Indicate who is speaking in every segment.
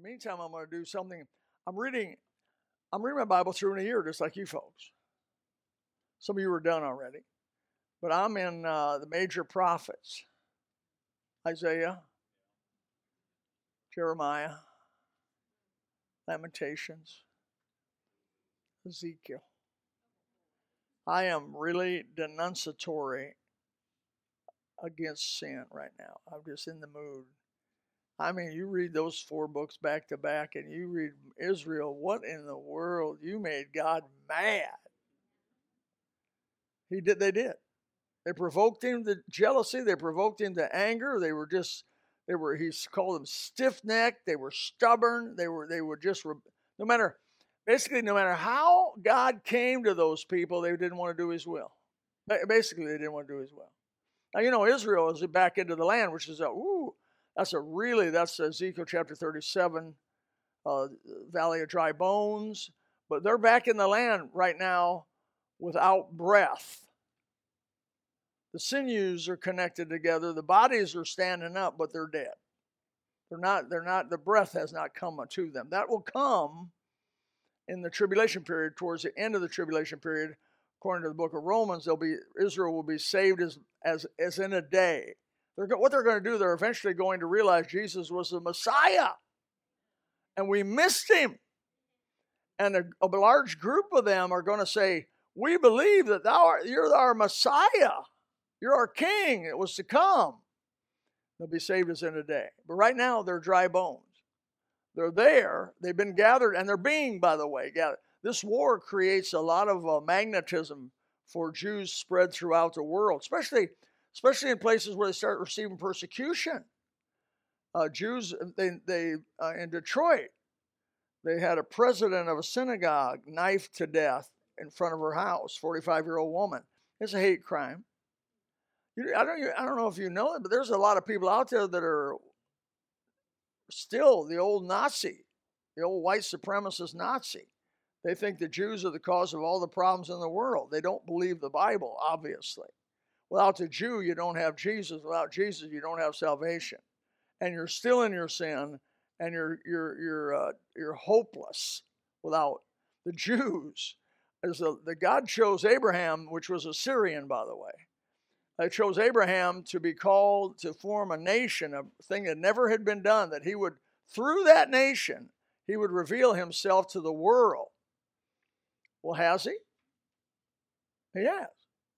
Speaker 1: The meantime, I'm going to do something. I'm reading. I'm reading my Bible through in a year, just like you folks. Some of you are done already, but I'm in uh, the major prophets: Isaiah, Jeremiah, Lamentations, Ezekiel. I am really denunciatory against sin right now. I'm just in the mood. I mean, you read those four books back to back and you read Israel, what in the world? You made God mad. He did they did. They provoked him to jealousy, they provoked him to anger. They were just they were he called them stiff-necked, they were stubborn, they were they were just no matter basically no matter how God came to those people, they didn't want to do his will. Basically, they didn't want to do his will. Now you know Israel is back into the land, which is a ooh, that's a really that's Ezekiel chapter 37, uh, Valley of Dry Bones. But they're back in the land right now without breath. The sinews are connected together. The bodies are standing up, but they're dead. They're not. They're not. The breath has not come to them. That will come in the tribulation period, towards the end of the tribulation period, according to the book of Romans, they'll be Israel will be saved as as as in a day. They're what they're going to do. They're eventually going to realize Jesus was the Messiah, and we missed him. And a, a large group of them are going to say, "We believe that thou art, you're our Messiah, you're our King It was to come." They'll be saved as in a day. But right now, they're dry bones. They're there. They've been gathered, and they're being, by the way, gathered. This war creates a lot of uh, magnetism for Jews spread throughout the world, especially especially in places where they start receiving persecution. Uh, Jews, uh, they, they uh, in Detroit, they had a president of a synagogue knifed to death in front of her house, 45 year old woman. It's a hate crime. You, I, don't, I don't know if you know it, but there's a lot of people out there that are still the old Nazi, the old white supremacist Nazi. They think the Jews are the cause of all the problems in the world. They don't believe the Bible, obviously. Without the Jew, you don't have Jesus. Without Jesus, you don't have salvation. And you're still in your sin and you're, you're, you're, uh, you're hopeless without the Jews. As the, the God chose Abraham, which was a Syrian, by the way. They chose Abraham to be called to form a nation, a thing that never had been done, that he would, through that nation, he would reveal himself to the world. Well, has he? He has.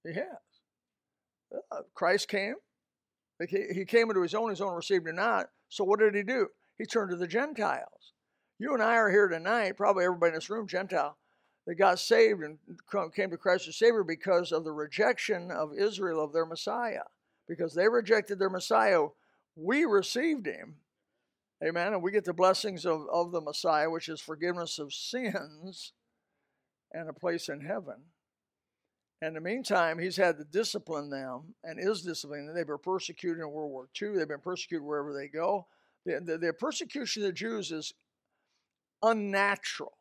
Speaker 1: He has. Uh, Christ came. He came into his own, his own received him not. So what did he do? He turned to the Gentiles. You and I are here tonight, probably everybody in this room, Gentile, that got saved and came to Christ as Savior because of the rejection of Israel of their Messiah. Because they rejected their Messiah, we received him. Amen. And we get the blessings of, of the Messiah, which is forgiveness of sins and a place in heaven. In the meantime, he's had to discipline them and is disciplining. They've been persecuted in World War II. They've been persecuted wherever they go. The, the, the persecution of the Jews is unnatural.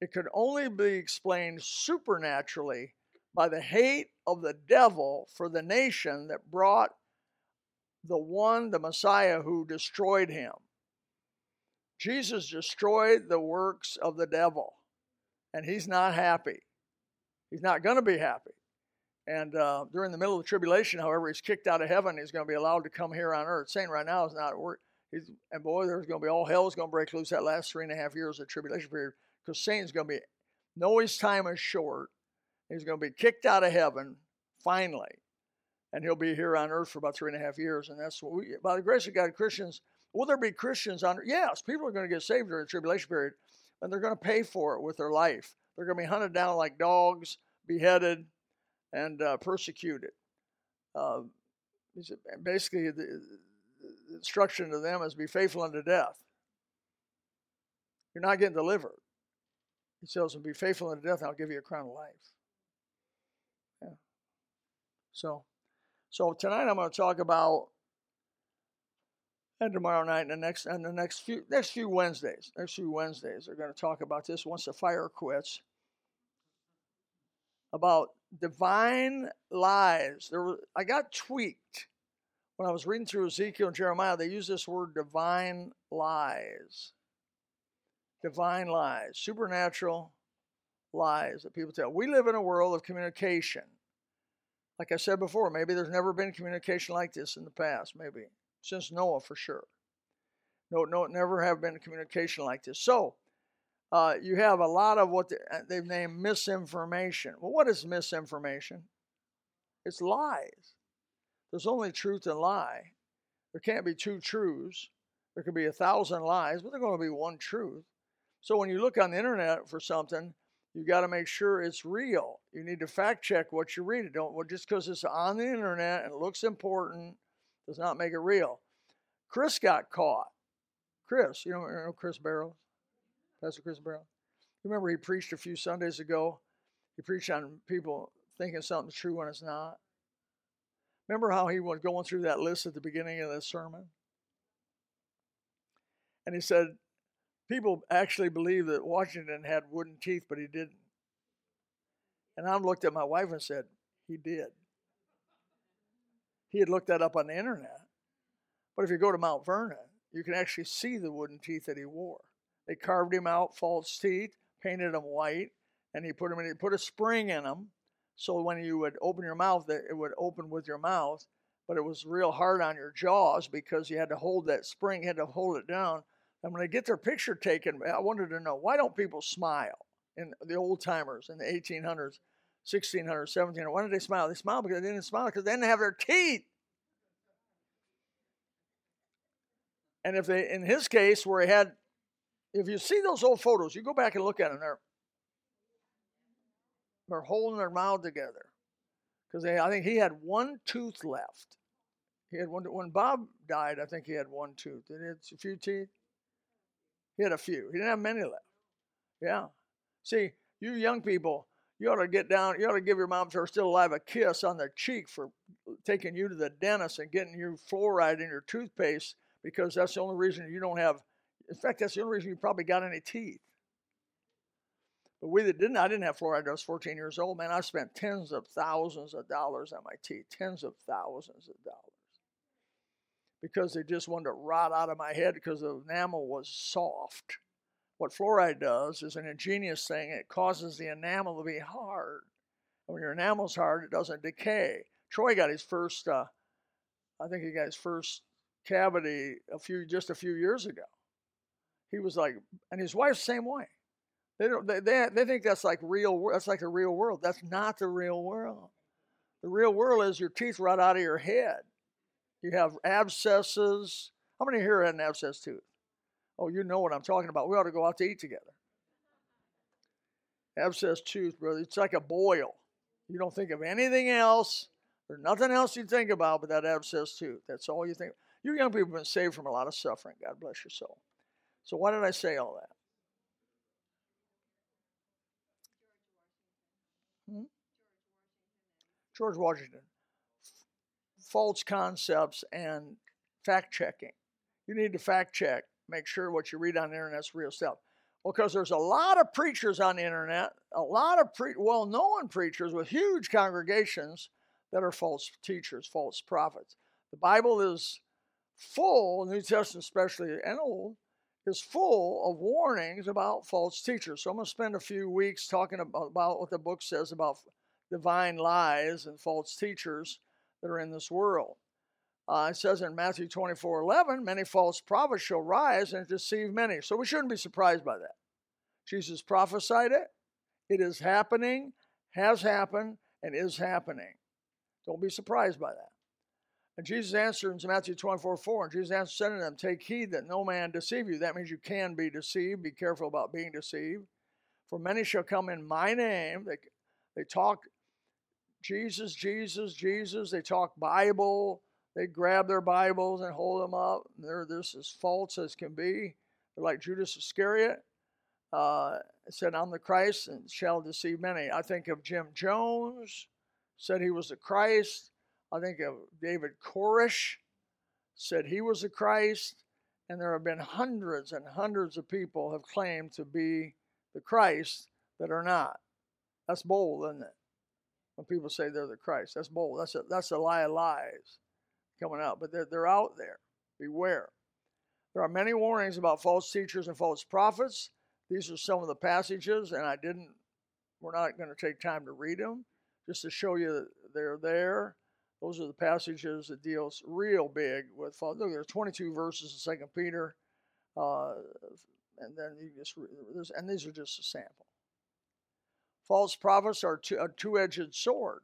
Speaker 1: It could only be explained supernaturally by the hate of the devil for the nation that brought the one, the Messiah, who destroyed him. Jesus destroyed the works of the devil and he's not happy. He's not going to be happy. And uh, during the middle of the tribulation, however, he's kicked out of heaven. He's going to be allowed to come here on earth. Satan right now is not work. He's, and boy, there's going to be all hell is going to break loose that last three and a half years of tribulation period because Satan's going to be, know his time is short. He's going to be kicked out of heaven finally. And he'll be here on earth for about three and a half years. And that's what we, by the grace of God, Christians, will there be Christians on Yes, people are going to get saved during the tribulation period and they're going to pay for it with their life. They're going to be hunted down like dogs, beheaded, and uh, persecuted. Uh, basically, the, the instruction to them is be faithful unto death. You're not getting delivered. He tells them, be faithful unto death, and I'll give you a crown of life. Yeah. So, so tonight I'm going to talk about and tomorrow night and the next and the next few next few Wednesdays. Next few Wednesdays, they're going to talk about this once the fire quits. About divine lies. There was, I got tweaked when I was reading through Ezekiel and Jeremiah. They use this word divine lies. divine lies, supernatural lies that people tell. We live in a world of communication. Like I said before, maybe there's never been communication like this in the past, maybe since Noah for sure. No, no, never have been communication like this. So, uh, you have a lot of what uh, they've named misinformation. Well, what is misinformation? It's lies. There's only truth and lie. There can't be two truths. There could be a thousand lies, but there's going to be one truth. So when you look on the internet for something, you got to make sure it's real. You need to fact check what you read. Don't well, just because it's on the internet and it looks important does not make it real. Chris got caught. Chris, you know, you know Chris Barrows? Pastor Chris Brown? You remember he preached a few Sundays ago? He preached on people thinking something's true when it's not. Remember how he was going through that list at the beginning of the sermon? And he said, people actually believe that Washington had wooden teeth, but he didn't. And I looked at my wife and said, he did. He had looked that up on the internet. But if you go to Mount Vernon, you can actually see the wooden teeth that he wore. They carved him out, false teeth, painted them white, and he put them in. He put a spring in them, so when you would open your mouth, it would open with your mouth. But it was real hard on your jaws because you had to hold that spring, you had to hold it down. And when they get their picture taken, I wanted to know why don't people smile in the old timers in the 1800s, 1600s, 1700s? Why did they smile? They smiled because they didn't smile because they didn't have their teeth. And if they, in his case, where he had, if you see those old photos, you go back and look at them. They're they're holding their mouth together because I think he had one tooth left. He had one. When Bob died, I think he had one tooth. Did he have a few teeth? He had a few. He didn't have many left. Yeah. See, you young people, you ought to get down. You ought to give your mom, if they're still alive, a kiss on the cheek for taking you to the dentist and getting you fluoride in your toothpaste because that's the only reason you don't have. In fact, that's the only reason you probably got any teeth. But we that didn't, I didn't have fluoride. I was 14 years old. Man, I spent tens of thousands of dollars on my teeth, tens of thousands of dollars, because they just wanted to rot out of my head because the enamel was soft. What fluoride does is an ingenious thing. It causes the enamel to be hard. And when your enamel's hard, it doesn't decay. Troy got his first, uh, I think he got his first cavity a few just a few years ago. He was like, and his wife's same way. They don't. They, they, they think that's like real. That's like the real world. That's not the real world. The real world is your teeth right out of your head. You have abscesses. How many here had an abscess tooth? Oh, you know what I'm talking about. We ought to go out to eat together. Abscess tooth, brother. It's like a boil. You don't think of anything else. There's nothing else you think about but that abscess tooth. That's all you think. You young people have been saved from a lot of suffering. God bless your soul. So why did I say all that? Hmm? George Washington. False concepts and fact checking. You need to fact check, make sure what you read on the internet is real stuff. Because there's a lot of preachers on the internet, a lot of pre- well known preachers with huge congregations that are false teachers, false prophets. The Bible is full, New Testament especially, and Old, is full of warnings about false teachers. So I'm going to spend a few weeks talking about, about what the book says about divine lies and false teachers that are in this world. Uh, it says in Matthew 24 11, many false prophets shall rise and deceive many. So we shouldn't be surprised by that. Jesus prophesied it. It is happening, has happened, and is happening. Don't be surprised by that. And Jesus answered in Matthew 24, 4, and Jesus answered said to them, Take heed that no man deceive you. That means you can be deceived. Be careful about being deceived. For many shall come in my name. They, they talk Jesus, Jesus, Jesus. They talk Bible. They grab their Bibles and hold them up. They're this as false as can be. They're like Judas Iscariot. Uh, said, I'm the Christ and shall deceive many. I think of Jim Jones, said he was the Christ. I think of David Koresh said he was the Christ, and there have been hundreds and hundreds of people have claimed to be the Christ that are not. That's bold, isn't it? When people say they're the Christ, that's bold. That's a that's a lie of lies coming out. But they're they're out there. Beware. There are many warnings about false teachers and false prophets. these are some of the passages, and I didn't, we're not going to take time to read them, just to show you that they're there. Those are the passages that deals real big with false. Look, there's 22 verses in Second Peter, uh, and then you just and these are just a sample. False prophets are a two-edged sword.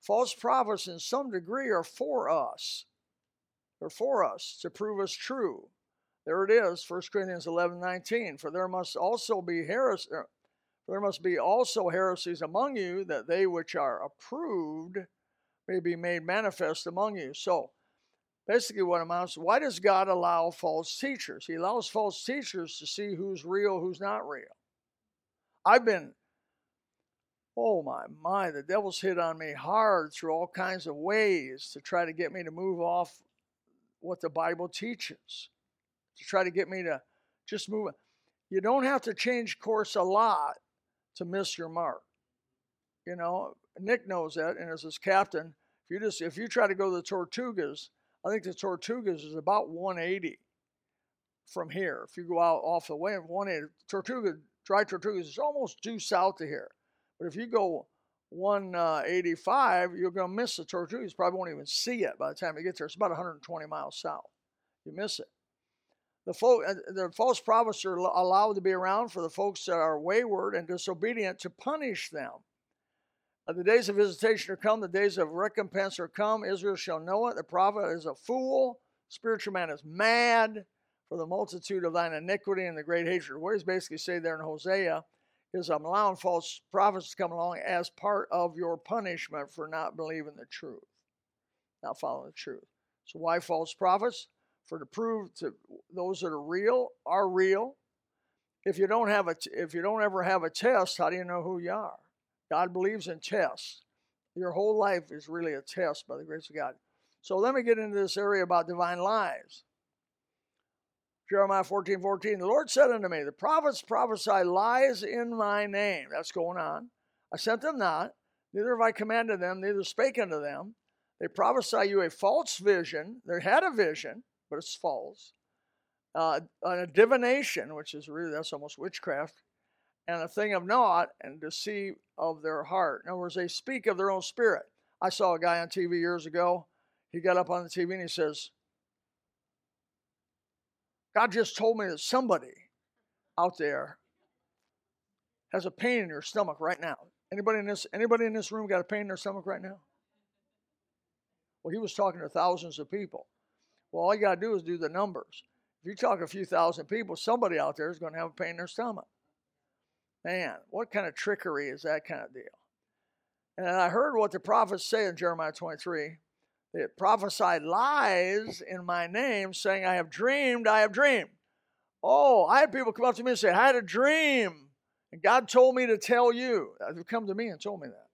Speaker 1: False prophets, in some degree, are for us. They're for us to prove us true. There it is, 1 Corinthians 11 19. For there must also be er, there must be also heresies among you, that they which are approved may be made manifest among you. So, basically, what amounts why does God allow false teachers? He allows false teachers to see who's real, who's not real. I've been, oh my, my, the devil's hit on me hard through all kinds of ways to try to get me to move off what the Bible teaches to try to get me to just move. You don't have to change course a lot to miss your mark. You know, Nick knows that, and as his captain, if you just if you try to go to the Tortugas, I think the Tortugas is about 180 from here. If you go out off the way of 180, Tortuga, dry Tortugas is almost due south of here. But if you go 185, you're going to miss the Tortugas. Probably won't even see it by the time you get there. It's about 120 miles south. You miss it. The, fo- uh, the false prophets are allowed to be around for the folks that are wayward and disobedient to punish them. The days of visitation are come, the days of recompense are come. Israel shall know it. The prophet is a fool, spiritual man is mad for the multitude of thine iniquity and the great hatred. What he's basically saying there in Hosea is I'm allowing false prophets to come along as part of your punishment for not believing the truth, not following the truth. So why false prophets? for to prove to those that are real are real. If you don't have a if you don't ever have a test, how do you know who you are? God believes in tests. Your whole life is really a test by the grace of God. So let me get into this area about divine lies. Jeremiah 14, 14. The Lord said unto me, The prophets prophesy lies in my name. That's going on. I sent them not, neither have I commanded them, neither spake unto them. They prophesy you a false vision. They had a vision, but it's false. Uh, a divination, which is really that's almost witchcraft, and a thing of naught, and deceit of their heart. In other words, they speak of their own spirit. I saw a guy on TV years ago. He got up on the TV and he says, God just told me that somebody out there has a pain in your stomach right now. Anybody in this anybody in this room got a pain in their stomach right now? Well, he was talking to thousands of people. Well, all you got to do is do the numbers. If you talk a few thousand people, somebody out there is to have a pain in their stomach. Man, what kind of trickery is that kind of deal? And I heard what the prophets say in Jeremiah 23. They prophesied lies in my name, saying, I have dreamed, I have dreamed. Oh, I had people come up to me and say, I had a dream, and God told me to tell you. Uh, They've come to me and told me that.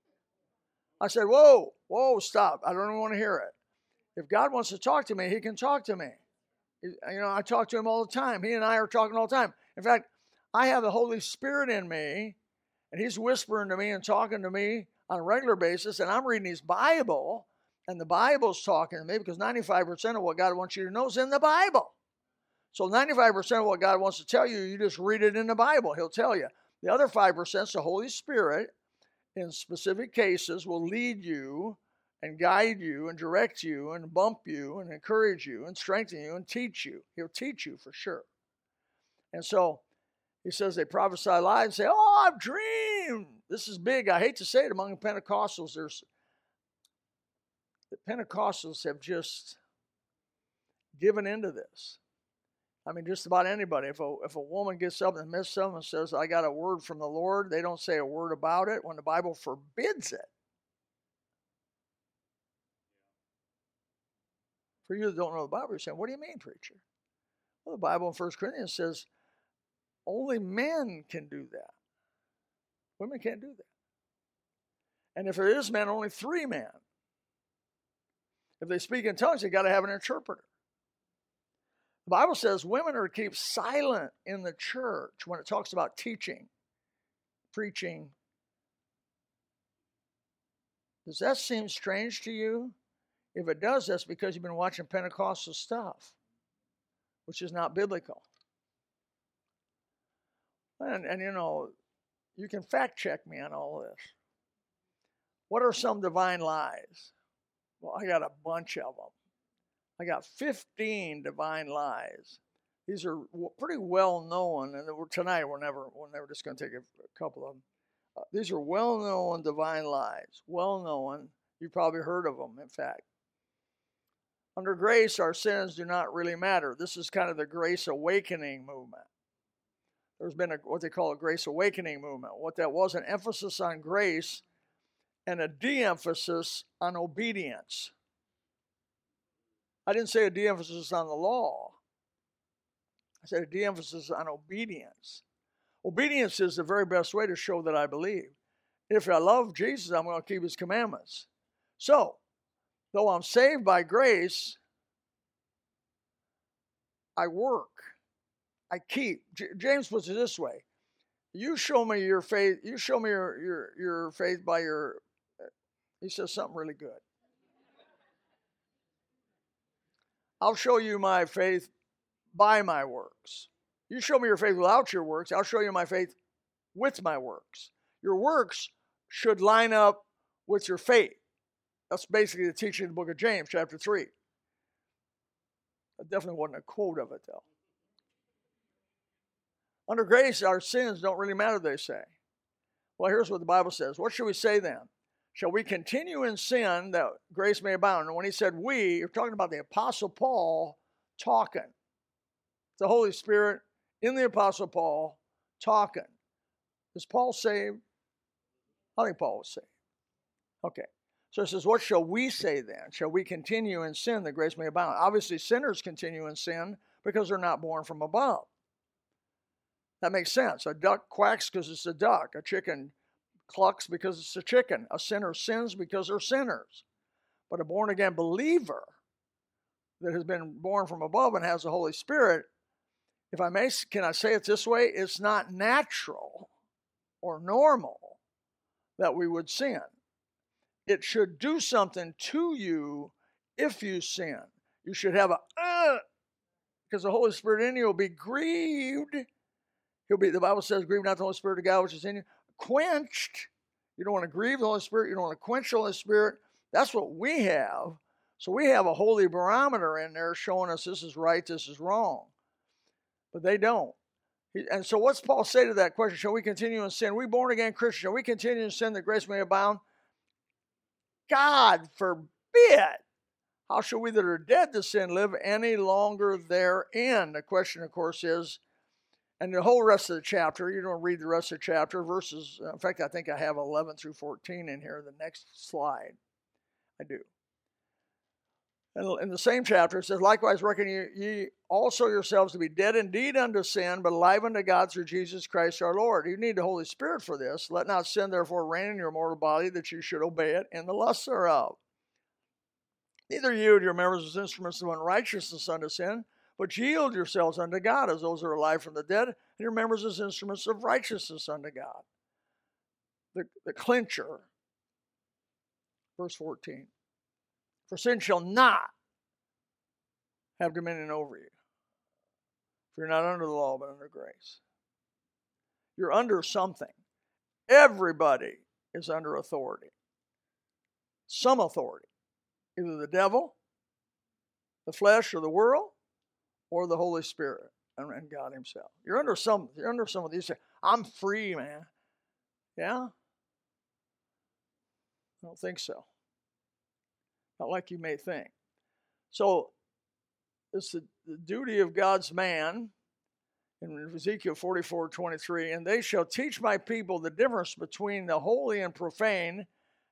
Speaker 1: I said, Whoa, whoa, stop. I don't even want to hear it. If God wants to talk to me, He can talk to me. You know, I talk to Him all the time. He and I are talking all the time. In fact, I have the Holy Spirit in me, and He's whispering to me and talking to me on a regular basis, and I'm reading His Bible, and the Bible's talking to me because 95% of what God wants you to know is in the Bible. So 95% of what God wants to tell you, you just read it in the Bible. He'll tell you. The other 5% is the Holy Spirit, in specific cases, will lead you and guide you and direct you and bump you and encourage you and strengthen you and teach you. He'll teach you for sure. And so he says they prophesy lies and say, Oh, I've dreamed. This is big. I hate to say it among the Pentecostals. There's the Pentecostals have just given into this. I mean, just about anybody. If a, if a woman gets up in the midst of them and says, I got a word from the Lord, they don't say a word about it when the Bible forbids it. For you that don't know the Bible, you're saying, What do you mean, preacher? Well, the Bible in 1 Corinthians says only men can do that. Women can't do that. And if there is men, only three men. If they speak in tongues, they got to have an interpreter. The Bible says women are to keep silent in the church when it talks about teaching, preaching. Does that seem strange to you? If it does, that's because you've been watching Pentecostal stuff, which is not biblical. And, and you know, you can fact check me on all this. What are some divine lies? Well, I got a bunch of them. I got 15 divine lies. These are pretty well known, and tonight we're never we're never just going to take a, couple of them. Uh, these are well known divine lies, well known. You've probably heard of them, in fact. Under grace, our sins do not really matter. This is kind of the grace awakening movement. There's been a, what they call a grace awakening movement. What that was an emphasis on grace and a de emphasis on obedience. I didn't say a de emphasis on the law, I said a de emphasis on obedience. Obedience is the very best way to show that I believe. If I love Jesus, I'm going to keep his commandments. So, though I'm saved by grace, I work. I keep. J- James puts it this way you show me your faith you show me your, your, your faith by your he says something really good. I'll show you my faith by my works. You show me your faith without your works, I'll show you my faith with my works. Your works should line up with your faith. That's basically the teaching of the book of James, chapter 3. That definitely wasn't a quote of it, though. Under grace, our sins don't really matter, they say. Well, here's what the Bible says. What should we say then? Shall we continue in sin that grace may abound? And when he said we, you're talking about the Apostle Paul talking. The Holy Spirit in the Apostle Paul talking. Is Paul saved? I think Paul was saved. Okay. So it says, What shall we say then? Shall we continue in sin that grace may abound? Obviously, sinners continue in sin because they're not born from above. That makes sense. A duck quacks because it's a duck. A chicken clucks because it's a chicken. A sinner sins because they're sinners. But a born again believer that has been born from above and has the Holy Spirit, if I may, can I say it this way? It's not natural or normal that we would sin. It should do something to you if you sin. You should have a, uh, because the Holy Spirit in you will be grieved. He'll be, the Bible says, grieve not the Holy Spirit of God which is in you quenched. You don't want to grieve the Holy Spirit. You don't want to quench the Holy Spirit. That's what we have. So we have a holy barometer in there showing us this is right, this is wrong. But they don't. And so what's Paul say to that question? Shall we continue in sin? We born again Christians, shall we continue in sin that grace may abound? God forbid. How shall we that are dead to sin live any longer therein? The question, of course, is and the whole rest of the chapter, you don't read the rest of the chapter, verses, in fact, I think I have 11 through 14 in here, the next slide. I do. And in the same chapter, it says, Likewise, reckon ye, also yourselves to be dead indeed unto sin, but alive unto God through Jesus Christ our Lord. You need the Holy Spirit for this. Let not sin therefore reign in your mortal body, that you should obey it in the lusts thereof. Neither yield your members as instruments of unrighteousness unto sin, but yield yourselves unto God as those who are alive from the dead, and your members as instruments of righteousness unto God. The, the clincher, verse 14. For sin shall not have dominion over you. For you're not under the law, but under grace. You're under something. Everybody is under authority. Some authority. Either the devil, the flesh, or the world, or the Holy Spirit and God Himself. You're under some. You're under some of these. I'm free, man. Yeah. I don't think so. Not like you may think. So, it's the, the duty of God's man in Ezekiel 44 23, and they shall teach my people the difference between the holy and profane,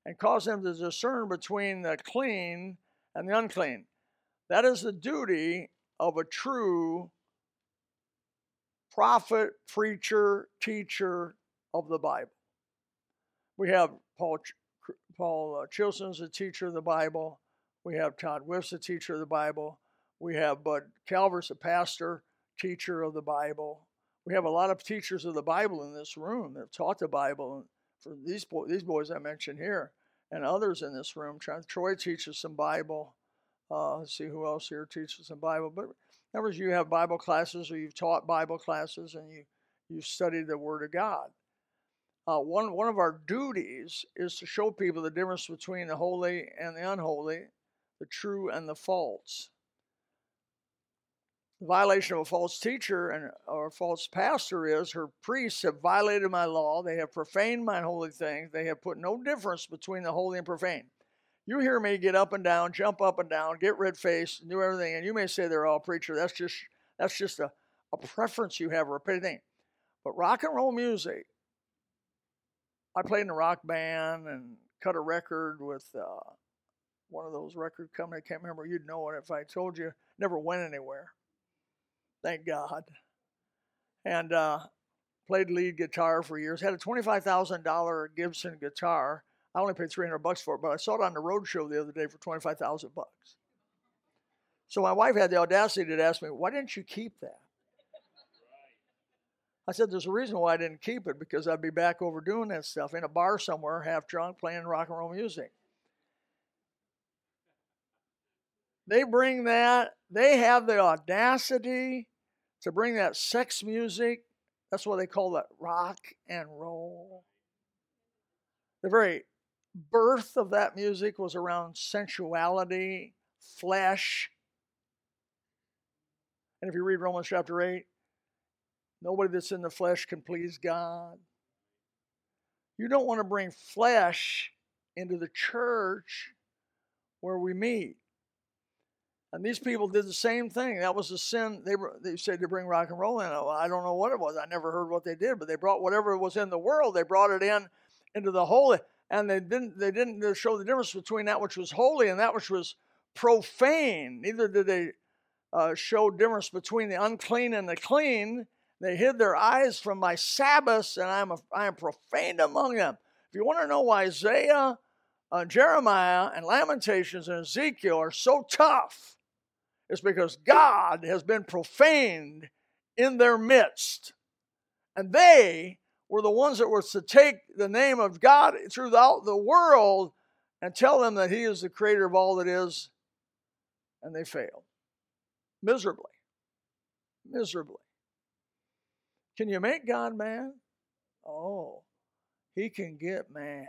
Speaker 1: and cause them to discern between the clean and the unclean. That is the duty of a true prophet, preacher, teacher of the Bible. We have Paul, Paul uh, Chilson's a teacher of the Bible. We have Todd Whiff's a teacher of the Bible. We have Bud Calvert's a pastor, teacher of the Bible. We have a lot of teachers of the Bible in this room that have taught the Bible. For these, these boys I mentioned here, and others in this room, Troy teaches some Bible. Uh, let's see who else here teaches the Bible. But words, you have Bible classes or you've taught Bible classes and you, you study the Word of God. Uh, one, one of our duties is to show people the difference between the holy and the unholy, the true and the false. The violation of a false teacher and or a false pastor is her priests have violated my law. They have profaned my holy things. They have put no difference between the holy and profane. You hear me get up and down, jump up and down, get red faced, do everything, and you may say they're all preacher. That's just that's just a, a preference you have or a petty thing. But rock and roll music, I played in a rock band and cut a record with uh, one of those record companies. I can't remember. You'd know it if I told you. Never went anywhere. Thank God. And uh, played lead guitar for years. Had a twenty-five thousand dollar Gibson guitar I only paid 300 bucks for it, but I saw it on the road show the other day for 25,000 bucks. So my wife had the audacity to ask me, "Why didn't you keep that?" I said, "There's a reason why I didn't keep it because I'd be back over doing that stuff in a bar somewhere, half drunk, playing rock and roll music." They bring that. They have the audacity to bring that sex music. That's what they call that rock and roll. The very birth of that music was around sensuality, flesh. And if you read Romans chapter 8, nobody that's in the flesh can please God. You don't want to bring flesh into the church where we meet. And these people did the same thing. That was a sin. They, they said to bring rock and roll in. Oh, I don't know what it was. I never heard what they did, but they brought whatever was in the world, they brought it in into the holy and they didn't they didn't show the difference between that which was holy and that which was profane. Neither did they uh, show difference between the unclean and the clean. They hid their eyes from my Sabbaths, and I am a, I am profaned among them. If you want to know why Isaiah, uh, Jeremiah, and Lamentations and Ezekiel are so tough, it's because God has been profaned in their midst, and they were the ones that were to take the name of God throughout the world and tell them that He is the creator of all that is, and they failed miserably. Miserably. Can you make God mad? Oh, He can get mad.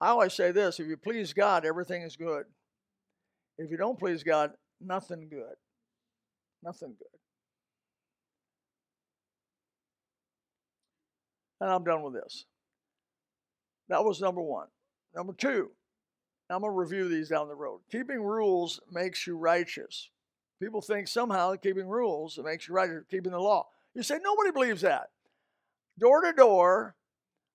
Speaker 1: I always say this if you please God, everything is good. If you don't please God, nothing good. Nothing good. And I'm done with this. That was number one. Number two, I'm going to review these down the road. Keeping rules makes you righteous. People think somehow keeping rules makes you righteous, keeping the law. You say, nobody believes that. Door to door,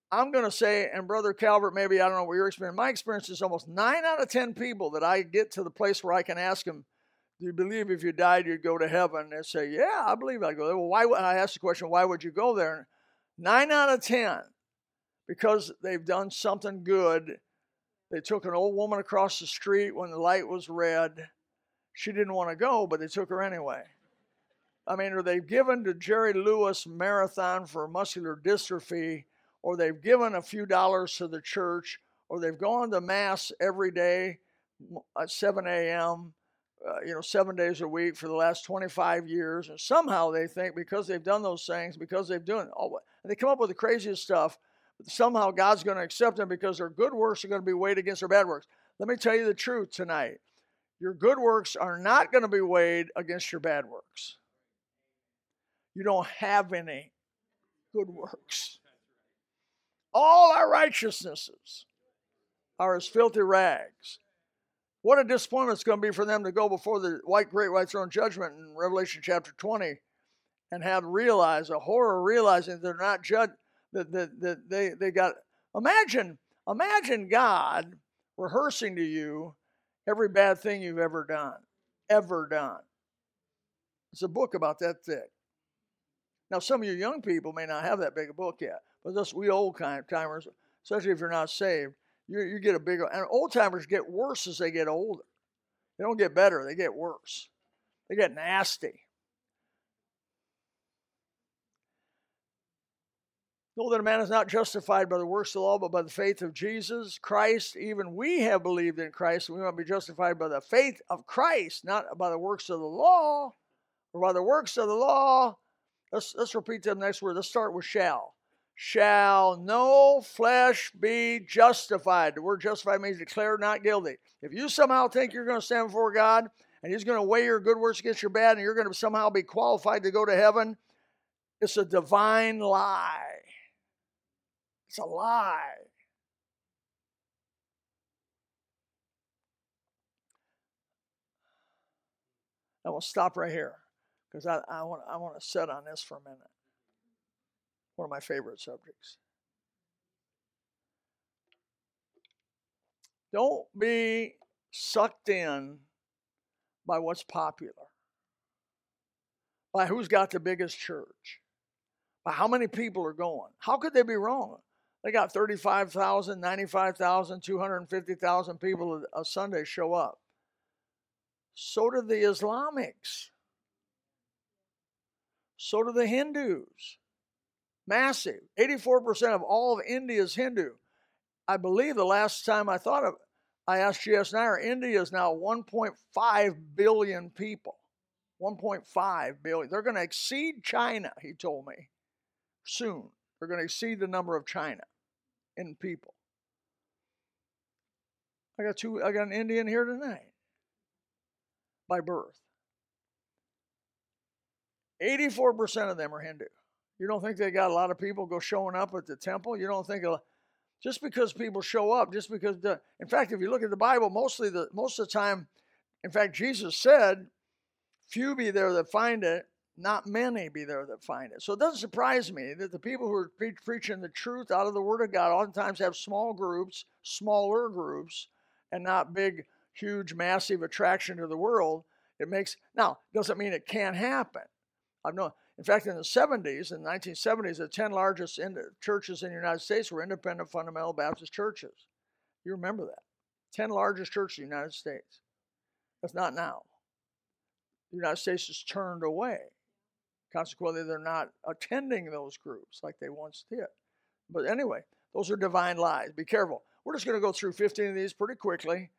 Speaker 1: I'm going to say, and Brother Calvert, maybe I don't know what your experience, my experience is almost nine out of 10 people that I get to the place where I can ask them, do you believe if you died you'd go to heaven? They say, yeah, I believe I go there. Well, why? Would, I ask the question, why would you go there? Nine out of 10, because they've done something good. They took an old woman across the street when the light was red. She didn't want to go, but they took her anyway. I mean, or they've given to Jerry Lewis Marathon for muscular dystrophy, or they've given a few dollars to the church, or they've gone to Mass every day at 7 a.m uh, you know, seven days a week for the last 25 years. And somehow they think because they've done those things, because they've done all, and they come up with the craziest stuff, But somehow God's going to accept them because their good works are going to be weighed against their bad works. Let me tell you the truth tonight. Your good works are not going to be weighed against your bad works. You don't have any good works. All our righteousnesses are as filthy rags. What a disappointment it's going to be for them to go before the white great white throne judgment in Revelation chapter 20 and have to realize a horror realizing they're not judged that, that, that they, they got imagine imagine God rehearsing to you every bad thing you've ever done ever done it's a book about that thick now some of you young people may not have that big a book yet but us we old kind timers especially if you're not saved you, you get a bigger, and old timers get worse as they get older. They don't get better, they get worse. They get nasty. Know that a man is not justified by the works of the law, but by the faith of Jesus Christ. Even we have believed in Christ, and we might be justified by the faith of Christ, not by the works of the law. or by the works of the law, Let's let's repeat the next word. Let's start with shall. Shall no flesh be justified? The word justified means declared not guilty. If you somehow think you're going to stand before God and He's going to weigh your good works against your bad and you're going to somehow be qualified to go to heaven, it's a divine lie. It's a lie. I will stop right here because I, I, want, I want to sit on this for a minute. One of my favorite subjects. Don't be sucked in by what's popular, by who's got the biggest church, by how many people are going. How could they be wrong? They got 35,000, 95,000, 250,000 people a Sunday show up. So do the Islamics. So do the Hindus. Massive. 84% of all of India is Hindu. I believe the last time I thought of it, I asked GS Nair, India is now 1.5 billion people. 1.5 billion. They're going to exceed China, he told me, soon. They're going to exceed the number of China in people. I got two I got an Indian here tonight by birth. 84% of them are Hindu. You don't think they got a lot of people go showing up at the temple? You don't think just because people show up, just because the in fact, if you look at the Bible, mostly the most of the time, in fact, Jesus said, few be there that find it, not many be there that find it. So it doesn't surprise me that the people who are pre- preaching the truth out of the Word of God oftentimes have small groups, smaller groups, and not big huge, massive attraction to the world. It makes now doesn't mean it can't happen. I've known. In fact, in the 70s, in the 1970s, the 10 largest churches in the United States were independent fundamental Baptist churches. You remember that? 10 largest churches in the United States. That's not now. The United States is turned away. Consequently, they're not attending those groups like they once did. But anyway, those are divine lies. Be careful. We're just going to go through 15 of these pretty quickly.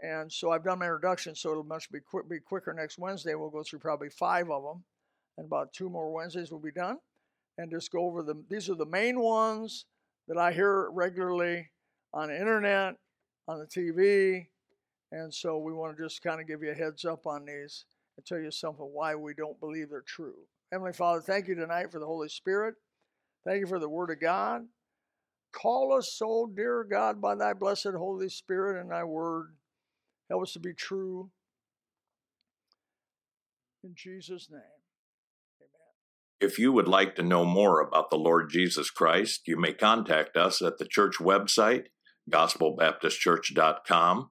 Speaker 1: And so I've done my introduction, so it'll much be, be quicker next Wednesday. We'll go through probably five of them, and about two more Wednesdays will be done. And just go over them. These are the main ones that I hear regularly on the internet, on the TV. And so we want to just kind of give you a heads up on these and tell you something why we don't believe they're true. Heavenly Father, thank you tonight for the Holy Spirit. Thank you for the Word of God. Call us, so dear God, by thy blessed Holy Spirit and thy Word Help us to be true. In Jesus' name.
Speaker 2: If you would like to know more about the Lord Jesus Christ, you may contact us at the church website, gospelbaptistchurch.com,